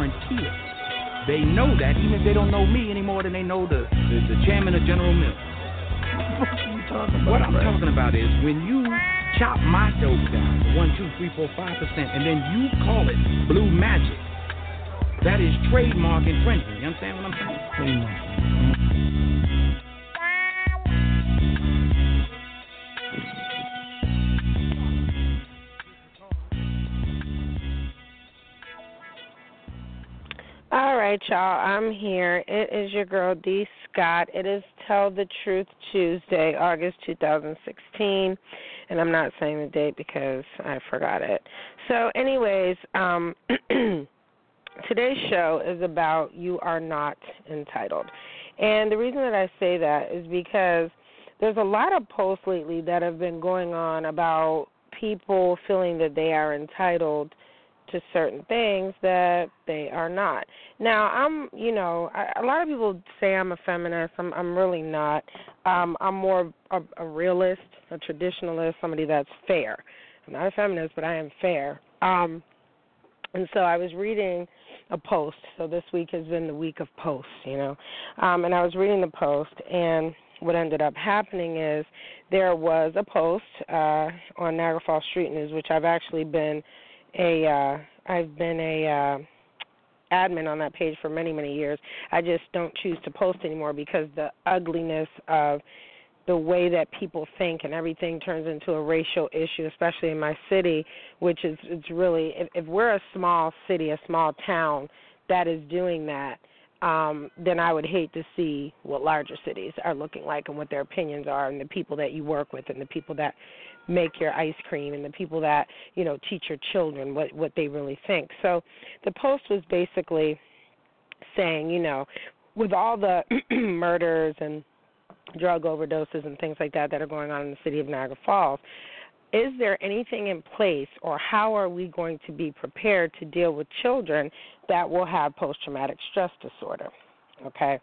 Guarantee it. They know that even if they don't know me any more than they know the, the, the chairman of General Mills. What I'm talking about is when you chop my dope down one, two, three, four, five percent, and then you call it blue magic. That is trademark infringement. You understand what I'm saying? All right, y'all. I'm here. It is your girl D Scott. It is Tell the Truth Tuesday, August 2016, and I'm not saying the date because I forgot it. So, anyways, um, today's show is about you are not entitled, and the reason that I say that is because there's a lot of posts lately that have been going on about people feeling that they are entitled to certain things that they are not. Now, I'm, you know, I, a lot of people say I'm a feminist. I'm, I'm really not. Um, I'm more a, a realist, a traditionalist, somebody that's fair. I'm not a feminist, but I am fair. Um, and so I was reading a post. So this week has been the week of posts, you know. Um, and I was reading the post, and what ended up happening is there was a post uh, on Niagara Falls Street News, which I've actually been a uh I've been a uh admin on that page for many many years. I just don't choose to post anymore because the ugliness of the way that people think and everything turns into a racial issue, especially in my city, which is it's really if, if we're a small city, a small town that is doing that, um, then I would hate to see what larger cities are looking like and what their opinions are and the people that you work with and the people that make your ice cream and the people that you know teach your children what what they really think. So the post was basically saying you know with all the murders and drug overdoses and things like that that are going on in the city of Niagara Falls is there anything in place or how are we going to be prepared to deal with children that will have post traumatic stress disorder okay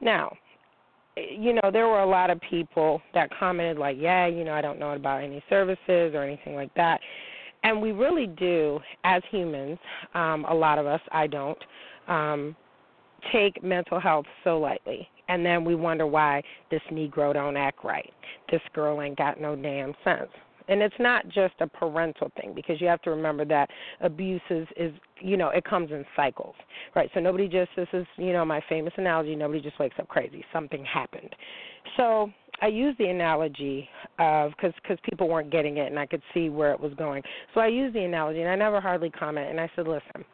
now you know, there were a lot of people that commented like, "Yeah, you know, I don't know about any services or anything like that." And we really do, as humans, um, a lot of us, I don't, um, take mental health so lightly. And then we wonder why this Negro don't act right. This girl ain't got no damn sense and it's not just a parental thing because you have to remember that abuse is is you know it comes in cycles right? So nobody just this is you know my famous analogy nobody just wakes up crazy. Something happened. So I use the analogy of because because people weren't getting it and I could see where it was going. So I use the analogy and I never hardly comment and I said, listen,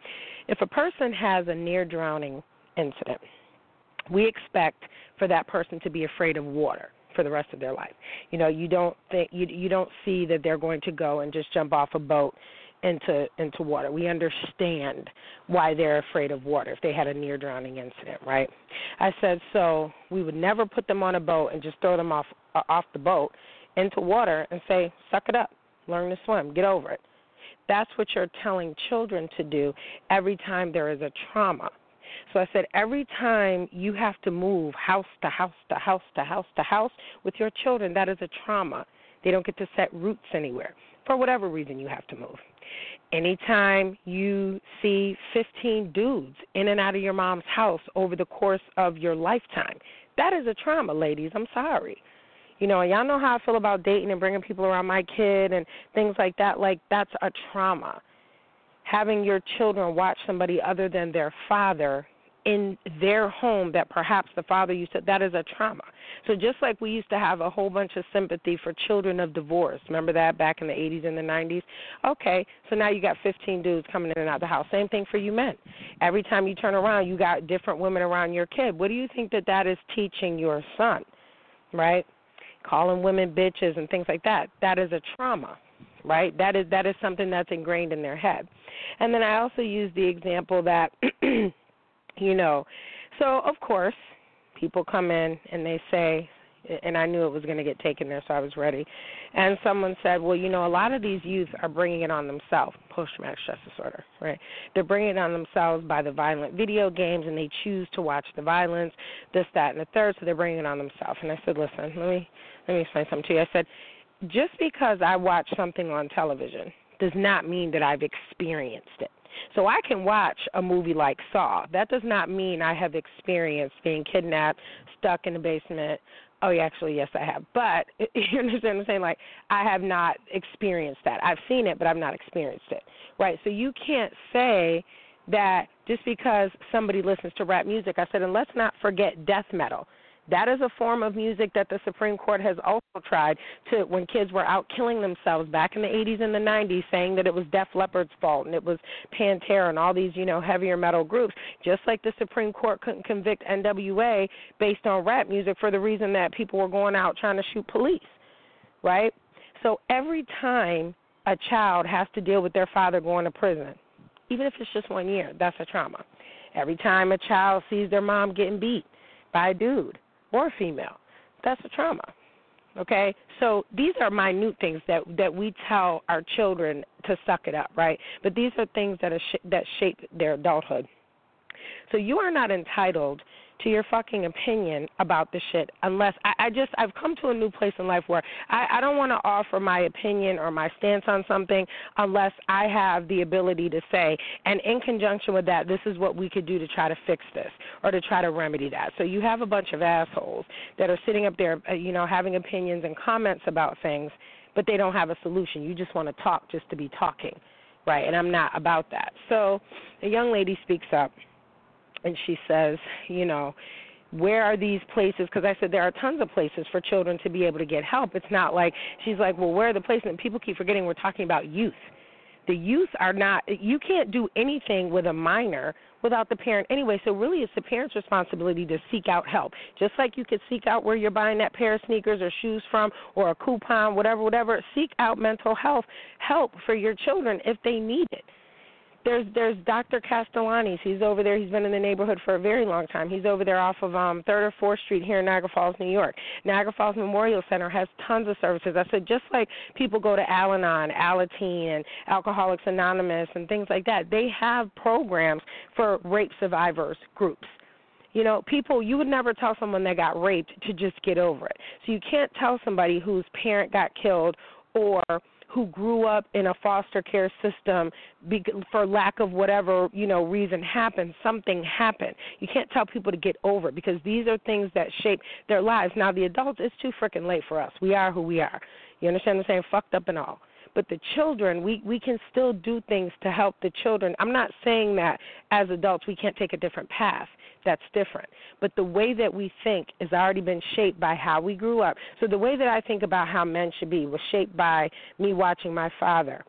if a person has a near drowning incident, we expect for that person to be afraid of water for the rest of their life. You know, you don't think you you don't see that they're going to go and just jump off a boat into into water. We understand why they're afraid of water if they had a near drowning incident, right? I said so we would never put them on a boat and just throw them off uh, off the boat into water and say suck it up, learn to swim, get over it. That's what you're telling children to do every time there is a trauma. So I said, every time you have to move house to house to house to house to house with your children, that is a trauma. They don't get to set roots anywhere for whatever reason you have to move. Anytime you see 15 dudes in and out of your mom's house over the course of your lifetime, that is a trauma, ladies. I'm sorry. You know, y'all know how I feel about dating and bringing people around my kid and things like that. Like, that's a trauma. Having your children watch somebody other than their father in their home that perhaps the father used to that is a trauma. So just like we used to have a whole bunch of sympathy for children of divorce, remember that back in the 80s and the 90s? Okay, so now you got 15 dudes coming in and out the house. Same thing for you men. Every time you turn around, you got different women around your kid. What do you think that that is teaching your son? Right? Calling women bitches and things like that. That is a trauma right? That is that is something that's ingrained in their head. And then I also use the example that you know, so of course, people come in and they say and I knew it was going to get taken there, so I was ready. And someone said, "Well, you know, a lot of these youth are bringing it on themselves, post-traumatic stress disorder, right? They're bringing it on themselves by the violent video games, and they choose to watch the violence, this, that, and the third. So they're bringing it on themselves." And I said, "Listen, let me let me explain something to you." I said, just because I watch something on television does not mean that I've experienced it. So I can watch a movie like Saw. That does not mean I have experienced being kidnapped, stuck in the basement. Oh, yeah, actually, yes, I have. But you understand what I'm saying? Like, I have not experienced that. I've seen it, but I've not experienced it. Right? So you can't say that just because somebody listens to rap music, I said, and let's not forget death metal. That is a form of music that the Supreme Court has also tried to when kids were out killing themselves back in the 80s and the 90s saying that it was Def Leppard's fault and it was Pantera and all these, you know, heavier metal groups. Just like the Supreme Court couldn't convict NWA based on rap music for the reason that people were going out trying to shoot police. Right? So every time a child has to deal with their father going to prison, even if it's just one year, that's a trauma. Every time a child sees their mom getting beat by a dude, or female. That's a trauma. Okay, so these are minute things that that we tell our children to suck it up, right? But these are things that are sh- that shape their adulthood. So you are not entitled to your fucking opinion about the shit unless I, I just I've come to a new place in life where I, I don't want to offer my opinion or my stance on something unless I have the ability to say, and in conjunction with that, this is what we could do to try to fix this or to try to remedy that. So you have a bunch of assholes that are sitting up there, uh, you know, having opinions and comments about things, but they don't have a solution. You just want to talk just to be talking, right? And I'm not about that. So a young lady speaks up and she says, you know, where are these places? Because I said there are tons of places for children to be able to get help. It's not like she's like, well, where are the places? And people keep forgetting we're talking about youth. The youth are not. You can't do anything with a minor without the parent anyway. So really, it's the parent's responsibility to seek out help. Just like you could seek out where you're buying that pair of sneakers or shoes from, or a coupon, whatever, whatever. Seek out mental health help for your children if they need it there's there's Dr. Castellani's. He's over there. He's been in the neighborhood for a very long time. He's over there off of um Third or Fourth Street here in Niagara Falls, New York. Niagara Falls Memorial Center has tons of services. I said just like people go to Al-Anon, Alateen, and Alcoholics Anonymous and things like that. They have programs for rape survivors groups. You know, people, you would never tell someone that got raped to just get over it. So you can't tell somebody whose parent got killed or who grew up in a foster care system be, for lack of whatever you know reason happened something happened. You can't tell people to get over it because these are things that shape their lives. Now the adults it's too freaking late for us. We are who we are. You understand what i'm saying? Fucked up and all but the children we we can still do things to help the children i'm not saying that as adults we can't take a different path that's different. But the way that we think has already been shaped by how we grew up. So the way that I think about how men should be was shaped by me watching my father.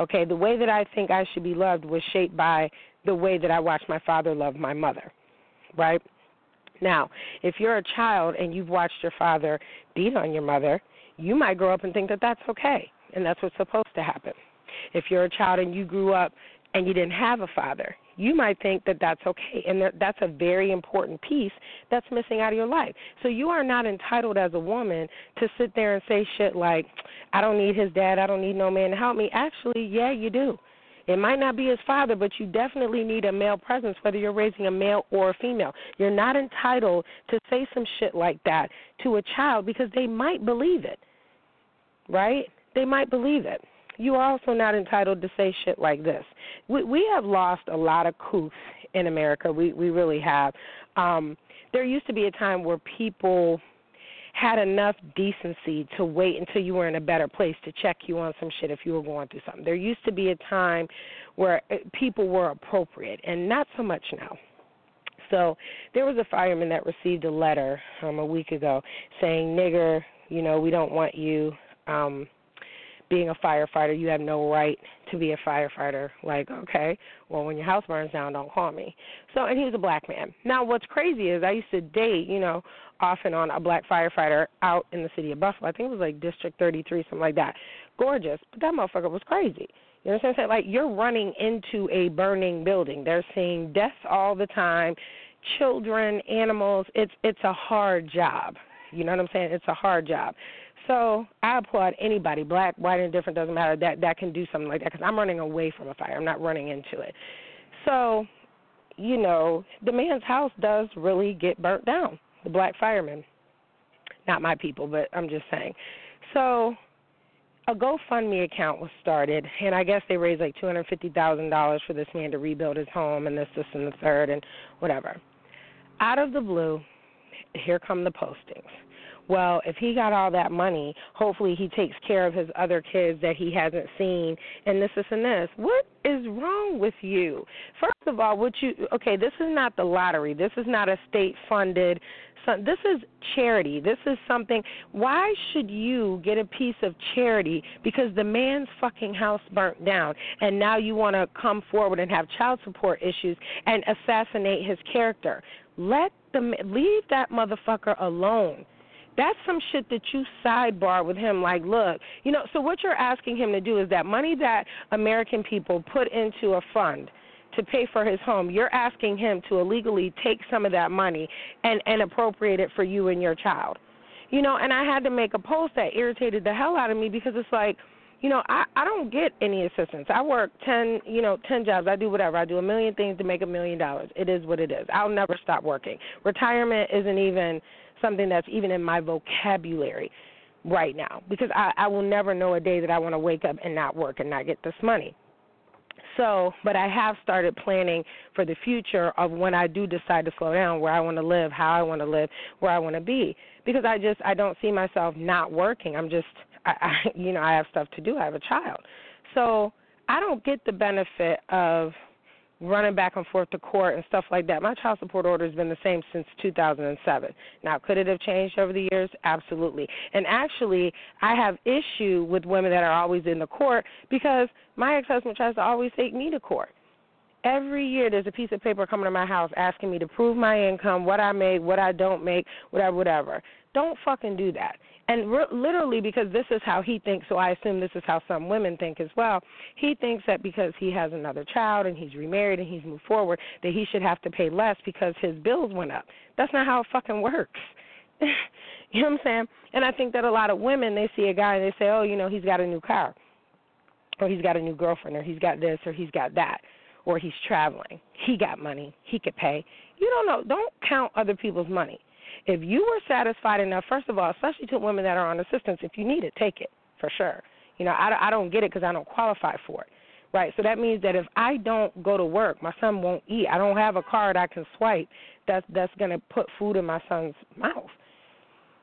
Okay, the way that I think I should be loved was shaped by the way that I watched my father love my mother. Right? Now, if you're a child and you've watched your father beat on your mother, you might grow up and think that that's okay and that's what's supposed to happen. If you're a child and you grew up and you didn't have a father, you might think that that's okay. And that, that's a very important piece that's missing out of your life. So you are not entitled as a woman to sit there and say shit like, I don't need his dad, I don't need no man to help me. Actually, yeah, you do. It might not be his father, but you definitely need a male presence, whether you're raising a male or a female. You're not entitled to say some shit like that to a child because they might believe it, right? They might believe it you are also not entitled to say shit like this. We we have lost a lot of couth in America. We we really have. Um, there used to be a time where people had enough decency to wait until you were in a better place to check you on some shit if you were going through something. There used to be a time where uh, people were appropriate, and not so much now. So there was a fireman that received a letter um a week ago saying, "Nigger, you know, we don't want you um being a firefighter. You have no right to be a firefighter." Like, okay, well, when your house burns down, don't call me. So, and he was a black man. Now, what's crazy is I used to date, you know, off and on a black firefighter out in the city of Buffalo. I think it was like District 33, something like that. Gorgeous, but that motherfucker was crazy. You know what I'm saying? Like you're running into a burning building. They're seeing deaths all the time, children, animals. It's it's a hard job. You know what I'm saying? It's a hard job. So I applaud anybody, black, white, indifferent, doesn't matter, that that can do something like that because I'm running away from a fire. I'm not running into it. So, you know, the man's house does really get burnt down. The black fireman, not my people, but I'm just saying. So a GoFundMe account was started, and I guess they raised like two hundred fifty thousand dollars for this man to rebuild his home, and this, this, and the third, and whatever. Out of the blue, here come the postings. Well, if he got all that money, hopefully he takes care of his other kids that he hasn't seen, and this, this, and this. What is wrong with you? First of all, what you okay? This is not the lottery. This is not a state-funded this is charity. This is something. Why should you get a piece of charity because the man's fucking house burnt down and now you want to come forward and have child support issues and assassinate his character? Let the leave that motherfucker alone. That's some shit that you sidebar with him. Like, look, you know. So what you're asking him to do is that money that American people put into a fund to pay for his home, you're asking him to illegally take some of that money and and appropriate it for you and your child. You know, and I had to make a post that irritated the hell out of me because it's like, you know, I I don't get any assistance. I work 10, you know, 10 jobs. I do whatever. I do a million things to make a million dollars. It is what it is. I'll never stop working. Retirement isn't even something that's even in my vocabulary right now because I I will never know a day that I want to wake up and not work and not get this money. So, but I have started planning for the future of when I do decide to slow down, where I want to live, how I want to live, where I want to be, because I just I don't see myself not working. I'm just I, I you know I have stuff to do. I have a child, so I don't get the benefit of running back and forth to court and stuff like that. My child support order has been the same since 2007. Now, could it have changed over the years? Absolutely. And actually, I have issue with women that are always in the court because my ex-husband tries to always take me to court. Every year there's a piece of paper coming to my house asking me to prove my income, what I make, what I don't make, whatever, whatever. Don't fucking do that and re- literally because this is how he thinks so i assume this is how some women think as well he thinks that because he has another child and he's remarried and he's moved forward that he should have to pay less because his bills went up. That's not how it fucking works. You know what i'm saying? And i think that a lot of women they see a guy and they say oh you know he's got a new car or he's got a new girlfriend or he's got this or he's got that or he's traveling. He got money. He could pay. You don't know. Don't count other people's money if you were satisfied enough, first of all, especially to women that are on assistance, if you need it, take it for sure. You know, I, I don't get it because I don't qualify for it, right? So that means that if I don't go to work, my son won't eat. I don't have a card I can swipe that's that's going to put food in my son's mouth.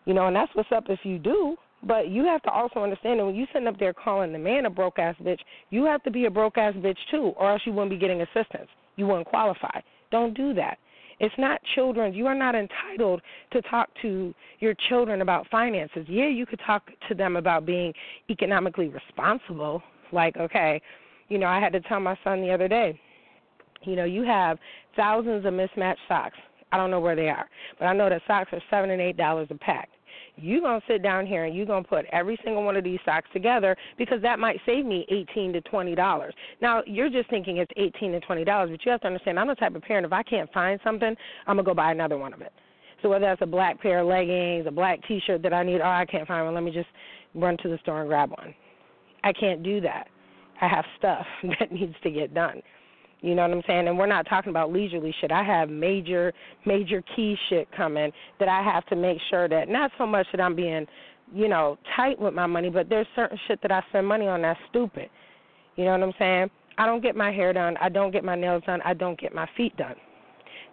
You know, and that's what's up if you do. But you have to also understand that when you sitting up there calling the man a broke ass bitch, you have to be a broke ass bitch too, or else you wouldn't be getting assistance. You wouldn't qualify. Don't do that. It's not children. You are not entitled to talk to your children about finances. Yeah, you could talk to them about being economically responsible. Like, okay, you know, I had to tell my son the other day, you know, you have thousands of mismatched socks. I don't know where they are, but I know that socks are seven and eight dollars a pack you're going to sit down here and you're going to put every single one of these socks together because that might save me 18 to 20 dollars. Now, you're just thinking it's 18 to 20 dollars, but you have to understand I'm the type of parent if I can't find something, I'm going to go buy another one of it. So whether that's a black pair of leggings, a black t-shirt that I need, oh, I can't find one, let me just run to the store and grab one. I can't do that. I have stuff that needs to get done. You know what I'm saying? And we're not talking about leisurely shit. I have major, major key shit coming that I have to make sure that not so much that I'm being, you know, tight with my money, but there's certain shit that I spend money on that's stupid. You know what I'm saying? I don't get my hair done. I don't get my nails done. I don't get my feet done.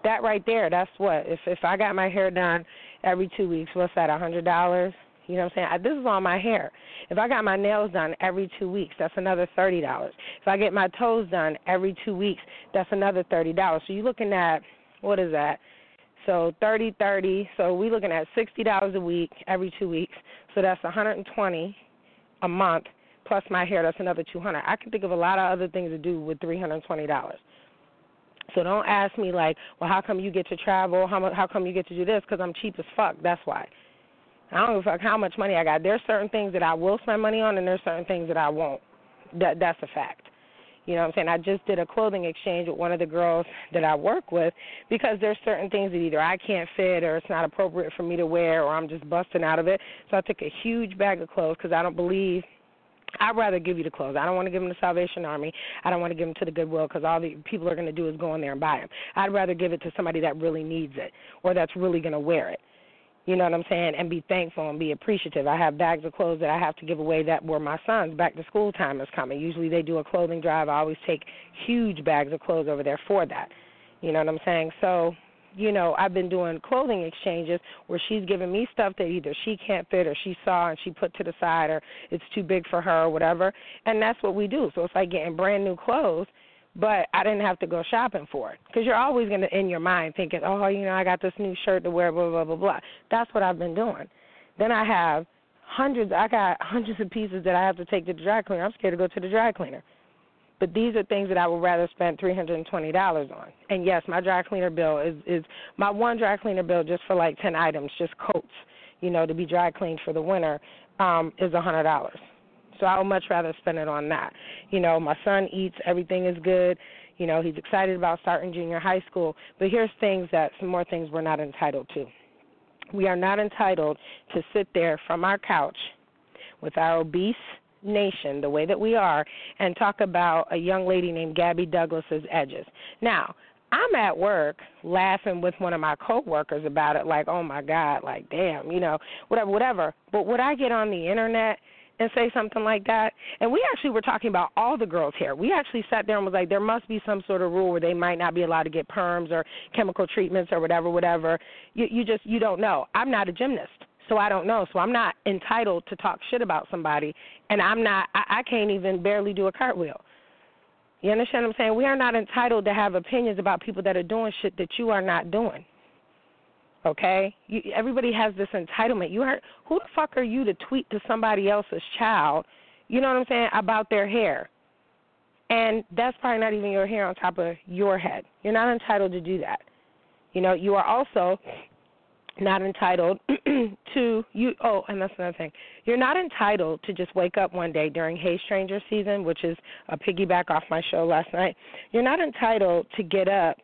That right there, that's what. If if I got my hair done every two weeks, what's that? A hundred dollars? You know what I'm saying? I, this is all my hair. If I got my nails done every two weeks, that's another thirty dollars. If I get my toes done every two weeks, that's another thirty dollars. So you're looking at what is that? So thirty thirty. So we looking at sixty dollars a week every two weeks. So that's one hundred and twenty a month plus my hair. That's another two hundred. I can think of a lot of other things to do with three hundred and twenty dollars. So don't ask me like, well, how come you get to travel? How? How come you get to do this? Because I'm cheap as fuck. That's why. I don't give a fuck how much money I got. There's certain things that I will spend money on, and there's certain things that I won't. That that's a fact. You know what I'm saying? I just did a clothing exchange with one of the girls that I work with because there's certain things that either I can't fit or it's not appropriate for me to wear or I'm just busting out of it. So I took a huge bag of clothes because I don't believe I'd rather give you the clothes. I don't want to give them to Salvation Army. I don't want to give them to the Goodwill because all the people are going to do is go in there and buy them. I'd rather give it to somebody that really needs it or that's really going to wear it. You know what I'm saying? And be thankful and be appreciative. I have bags of clothes that I have to give away that were my son's. Back to school time is coming. Usually they do a clothing drive. I always take huge bags of clothes over there for that. You know what I'm saying? So, you know, I've been doing clothing exchanges where she's giving me stuff that either she can't fit or she saw and she put to the side or it's too big for her or whatever. And that's what we do. So it's like getting brand new clothes but I didn't have to go shopping for it because you're always going to in your mind thinking, oh, you know, I got this new shirt to wear, blah blah blah blah. That's what I've been doing. Then I have hundreds. I got hundreds of pieces that I have to take to the dry cleaner. I'm scared to go to the dry cleaner. But these are things that I would rather spend three hundred and twenty dollars on. And yes, my dry cleaner bill is is my one dry cleaner bill just for like ten items, just coats, you know, to be dry cleaned for the winter, um, is a hundred dollars. So I would much rather spend it on that. You know, my son eats, everything is good. You know, he's excited about starting junior high school. But here's things that some more things we're not entitled to. We are not entitled to sit there from our couch with our obese nation the way that we are and talk about a young lady named Gabby Douglas's edges. Now, I'm at work laughing with one of my coworkers about it, like, oh my God, like, damn, you know, whatever, whatever. But would I get on the internet and say something like that. And we actually were talking about all the girls' here. We actually sat there and was like, there must be some sort of rule where they might not be allowed to get perms or chemical treatments or whatever, whatever. You, you just you don't know. I'm not a gymnast, so I don't know. So I'm not entitled to talk shit about somebody, and I'm not. I, I can't even barely do a cartwheel. You understand what I'm saying? We are not entitled to have opinions about people that are doing shit that you are not doing. Okay, you, everybody has this entitlement. You are who the fuck are you to tweet to somebody else's child? You know what I'm saying about their hair, and that's probably not even your hair on top of your head. You're not entitled to do that. You know, you are also not entitled to you oh and that's another thing you're not entitled to just wake up one day during hey stranger season which is a piggyback off my show last night you're not entitled to get up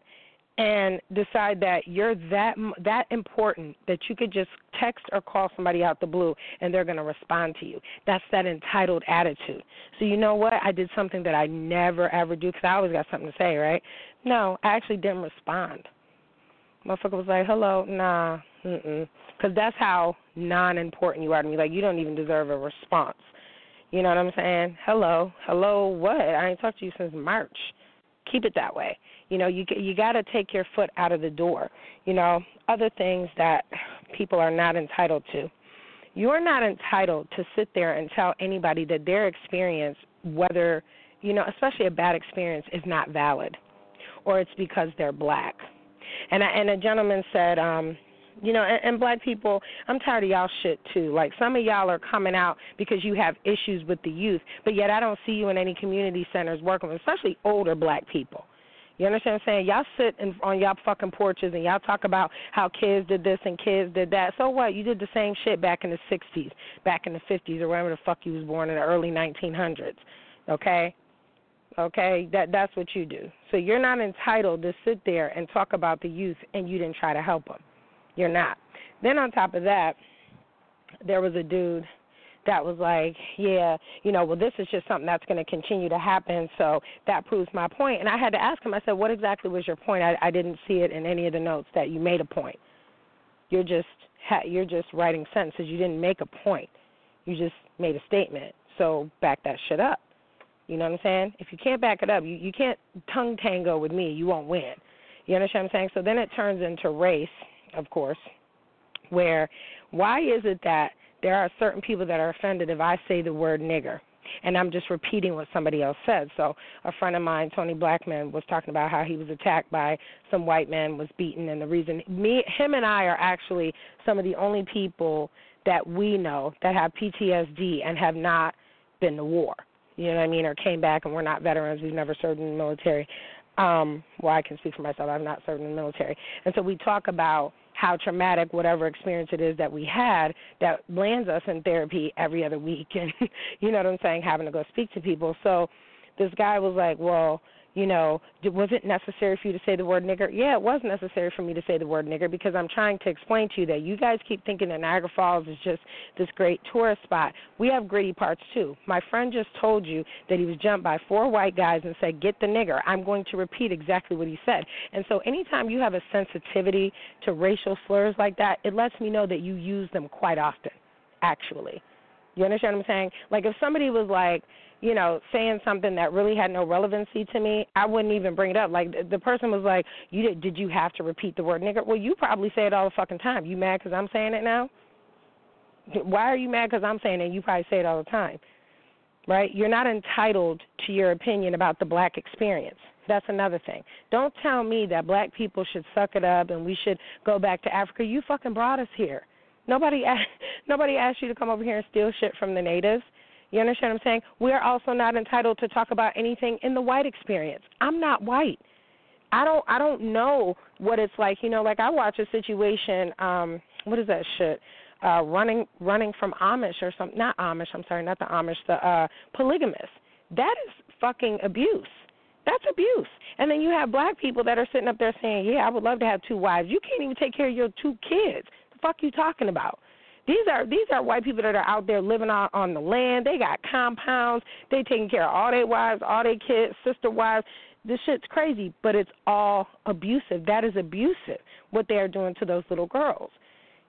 and decide that you're that that important that you could just text or call somebody out the blue and they're going to respond to you. That's that entitled attitude. So you know what? I did something that I never ever do because I always got something to say, right? No, I actually didn't respond. Motherfucker was like, "Hello, nah, mm-mm," because that's how non-important you are to me. Like you don't even deserve a response. You know what I'm saying? Hello, hello, what? I ain't talked to you since March. Keep it that way. You know, you you got to take your foot out of the door. You know, other things that people are not entitled to. You are not entitled to sit there and tell anybody that their experience, whether you know, especially a bad experience, is not valid, or it's because they're black. And I, and a gentleman said, um, you know, and, and black people, I'm tired of y'all shit too. Like some of y'all are coming out because you have issues with the youth, but yet I don't see you in any community centers working with, especially older black people. You understand what I'm saying? Y'all sit in, on y'all fucking porches and y'all talk about how kids did this and kids did that. So what? You did the same shit back in the 60s, back in the 50s, or wherever the fuck you was born in the early 1900s. Okay? Okay? That that's what you do. So you're not entitled to sit there and talk about the youth and you didn't try to help them. You're not. Then on top of that, there was a dude that was like, yeah, you know, well, this is just something that's going to continue to happen. So that proves my point. And I had to ask him. I said, what exactly was your point? I, I didn't see it in any of the notes that you made a point. You're just you're just writing sentences. You didn't make a point. You just made a statement. So back that shit up. You know what I'm saying? If you can't back it up, you you can't tongue tango with me. You won't win. You understand what I'm saying? So then it turns into race, of course, where why is it that there are certain people that are offended if I say the word nigger, and I'm just repeating what somebody else said. So a friend of mine, Tony Blackman, was talking about how he was attacked by some white man, was beaten, and the reason me, him, and I are actually some of the only people that we know that have PTSD and have not been to war. You know what I mean? Or came back and we're not veterans. We've never served in the military. Um, well, I can speak for myself. I've not served in the military. And so we talk about how traumatic whatever experience it is that we had that lands us in therapy every other week and you know what I'm saying, having to go speak to people. So this guy was like, Well, you know, was it necessary for you to say the word nigger? Yeah, it was necessary for me to say the word nigger because I'm trying to explain to you that you guys keep thinking that Niagara Falls is just this great tourist spot. We have gritty parts too. My friend just told you that he was jumped by four white guys and said, "Get the nigger." I'm going to repeat exactly what he said. And so anytime you have a sensitivity to racial slurs like that, it lets me know that you use them quite often, actually. You understand what I'm saying? Like if somebody was like, you know, saying something that really had no relevancy to me, I wouldn't even bring it up. Like the person was like, "You did? Did you have to repeat the word nigger?" Well, you probably say it all the fucking time. You mad because I'm saying it now? Why are you mad because I'm saying it? You probably say it all the time, right? You're not entitled to your opinion about the black experience. That's another thing. Don't tell me that black people should suck it up and we should go back to Africa. You fucking brought us here. Nobody asked, nobody asked you to come over here and steal shit from the natives. You understand what I'm saying? We are also not entitled to talk about anything in the white experience. I'm not white. I don't I don't know what it's like. You know, like I watch a situation, um, what is that shit? Uh running running from Amish or something not Amish, I'm sorry, not the Amish, the uh polygamous. That is fucking abuse. That's abuse. And then you have black people that are sitting up there saying, Yeah, I would love to have two wives. You can't even take care of your two kids. Fuck you talking about? These are these are white people that are out there living on on the land. They got compounds. They taking care of all their wives, all their kids, sister wives. This shit's crazy, but it's all abusive. That is abusive what they are doing to those little girls.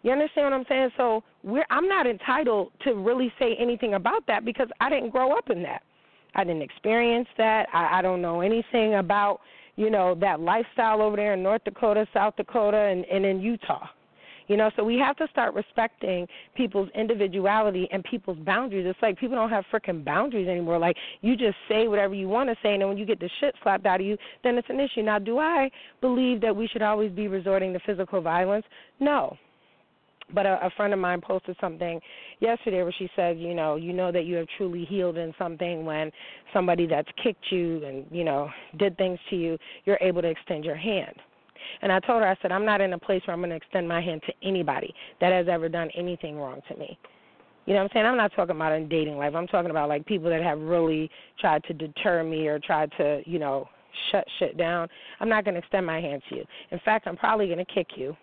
You understand what I'm saying? So we're I'm not entitled to really say anything about that because I didn't grow up in that. I didn't experience that. I, I don't know anything about, you know, that lifestyle over there in North Dakota, South Dakota and, and in Utah. You know, so we have to start respecting people's individuality and people's boundaries. It's like people don't have freaking boundaries anymore. Like you just say whatever you want to say, and then when you get the shit slapped out of you, then it's an issue. Now, do I believe that we should always be resorting to physical violence? No, but a, a friend of mine posted something yesterday where she said, you know, you know that you have truly healed in something when somebody that's kicked you and you know did things to you, you're able to extend your hand. And I told her, I said, I'm not in a place where I'm going to extend my hand to anybody that has ever done anything wrong to me. You know what I'm saying? I'm not talking about in dating life. I'm talking about like people that have really tried to deter me or tried to, you know, shut shit down. I'm not going to extend my hand to you. In fact, I'm probably going to kick you.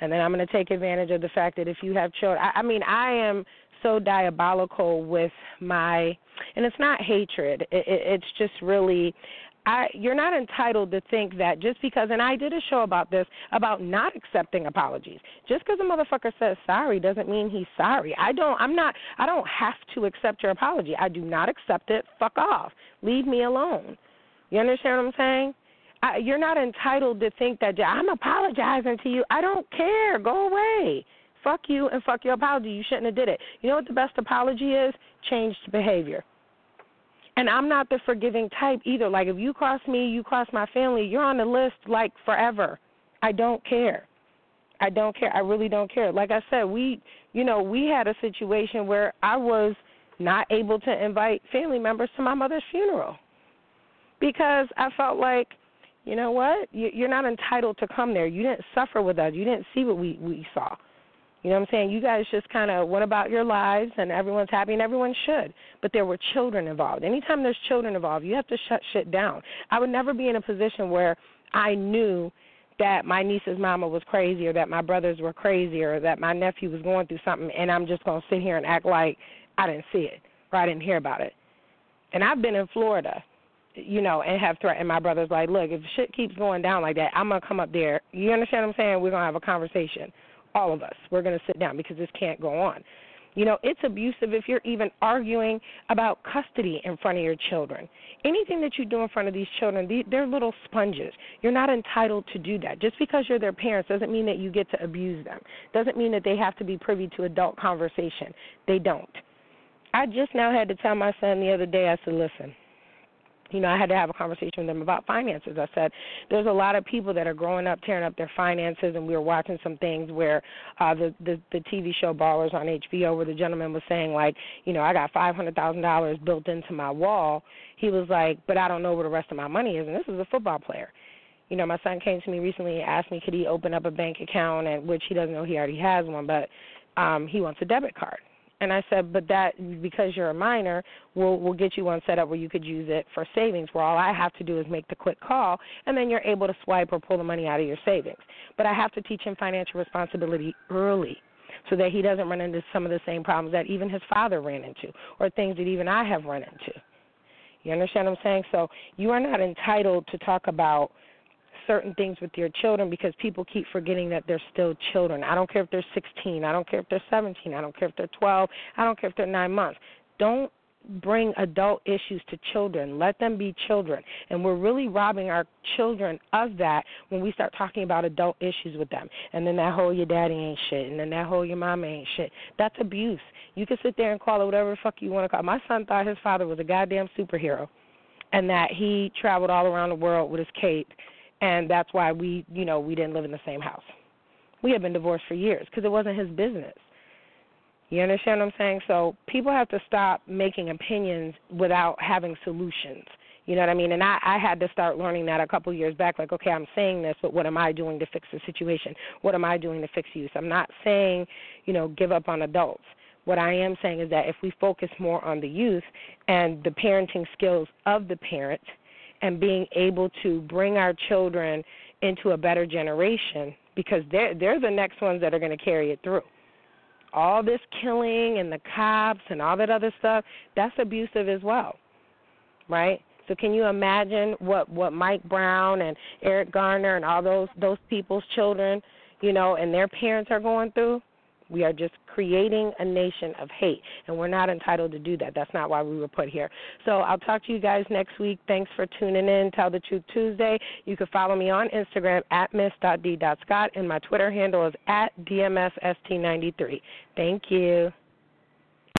And then I'm going to take advantage of the fact that if you have children, I, I mean, I am so diabolical with my, and it's not hatred. It, it, it's just really, I, you're not entitled to think that just because, and I did a show about this, about not accepting apologies. Just because a motherfucker says sorry doesn't mean he's sorry. I don't, I'm not, I don't have to accept your apology. I do not accept it. Fuck off. Leave me alone. You understand what I'm saying? I, you're not entitled to think that I'm apologizing to you. I don't care. Go away. Fuck you and fuck your apology. You shouldn't have did it. You know what the best apology is? Changed behavior. And I'm not the forgiving type either. Like if you cross me, you cross my family, you're on the list like forever. I don't care. I don't care. I really don't care. Like I said, we, you know, we had a situation where I was not able to invite family members to my mother's funeral because I felt like, you know what, you're not entitled to come there. You didn't suffer with us. You didn't see what we we saw. You know what I'm saying? You guys just kind of went about your lives and everyone's happy and everyone should. But there were children involved. Anytime there's children involved, you have to shut shit down. I would never be in a position where I knew that my niece's mama was crazy or that my brothers were crazy or that my nephew was going through something and I'm just going to sit here and act like I didn't see it or I didn't hear about it. And I've been in Florida, you know, and have threatened my brothers like, look, if shit keeps going down like that, I'm going to come up there. You understand what I'm saying? We're going to have a conversation all of us. We're going to sit down because this can't go on. You know, it's abusive if you're even arguing about custody in front of your children. Anything that you do in front of these children, they're little sponges. You're not entitled to do that. Just because you're their parents doesn't mean that you get to abuse them. Doesn't mean that they have to be privy to adult conversation. They don't. I just now had to tell my son the other day. I said, "Listen, you know, I had to have a conversation with them about finances. I said, there's a lot of people that are growing up tearing up their finances, and we were watching some things where uh, the, the the TV show Ballers on HBO, where the gentleman was saying like, you know, I got five hundred thousand dollars built into my wall. He was like, but I don't know where the rest of my money is, and this is a football player. You know, my son came to me recently and asked me could he open up a bank account, and which he doesn't know he already has one, but um he wants a debit card. And I said, but that because you're a minor, we'll we'll get you one set up where you could use it for savings. Where all I have to do is make the quick call, and then you're able to swipe or pull the money out of your savings. But I have to teach him financial responsibility early, so that he doesn't run into some of the same problems that even his father ran into, or things that even I have run into. You understand what I'm saying? So you are not entitled to talk about certain things with your children because people keep forgetting that they're still children. I don't care if they're 16, I don't care if they're 17, I don't care if they're 12, I don't care if they're 9 months. Don't bring adult issues to children. Let them be children. And we're really robbing our children of that when we start talking about adult issues with them. And then that whole your daddy ain't shit, and then that whole your mama ain't shit. That's abuse. You can sit there and call it whatever the fuck you want to call it. My son thought his father was a goddamn superhero and that he traveled all around the world with his cape and that's why we, you know, we didn't live in the same house. We had been divorced for years because it wasn't his business. You understand what I'm saying? So people have to stop making opinions without having solutions. You know what I mean? And I, I had to start learning that a couple years back. Like, okay, I'm saying this, but what am I doing to fix the situation? What am I doing to fix youth? I'm not saying, you know, give up on adults. What I am saying is that if we focus more on the youth and the parenting skills of the parent – and being able to bring our children into a better generation because they're they're the next ones that are going to carry it through. All this killing and the cops and all that other stuff, that's abusive as well. Right? So can you imagine what what Mike Brown and Eric Garner and all those those people's children, you know, and their parents are going through? We are just creating a nation of hate, and we're not entitled to do that. That's not why we were put here. So I'll talk to you guys next week. Thanks for tuning in. Tell the Truth Tuesday. You can follow me on Instagram at miss.d.scott, and my Twitter handle is at dmsst93. Thank you.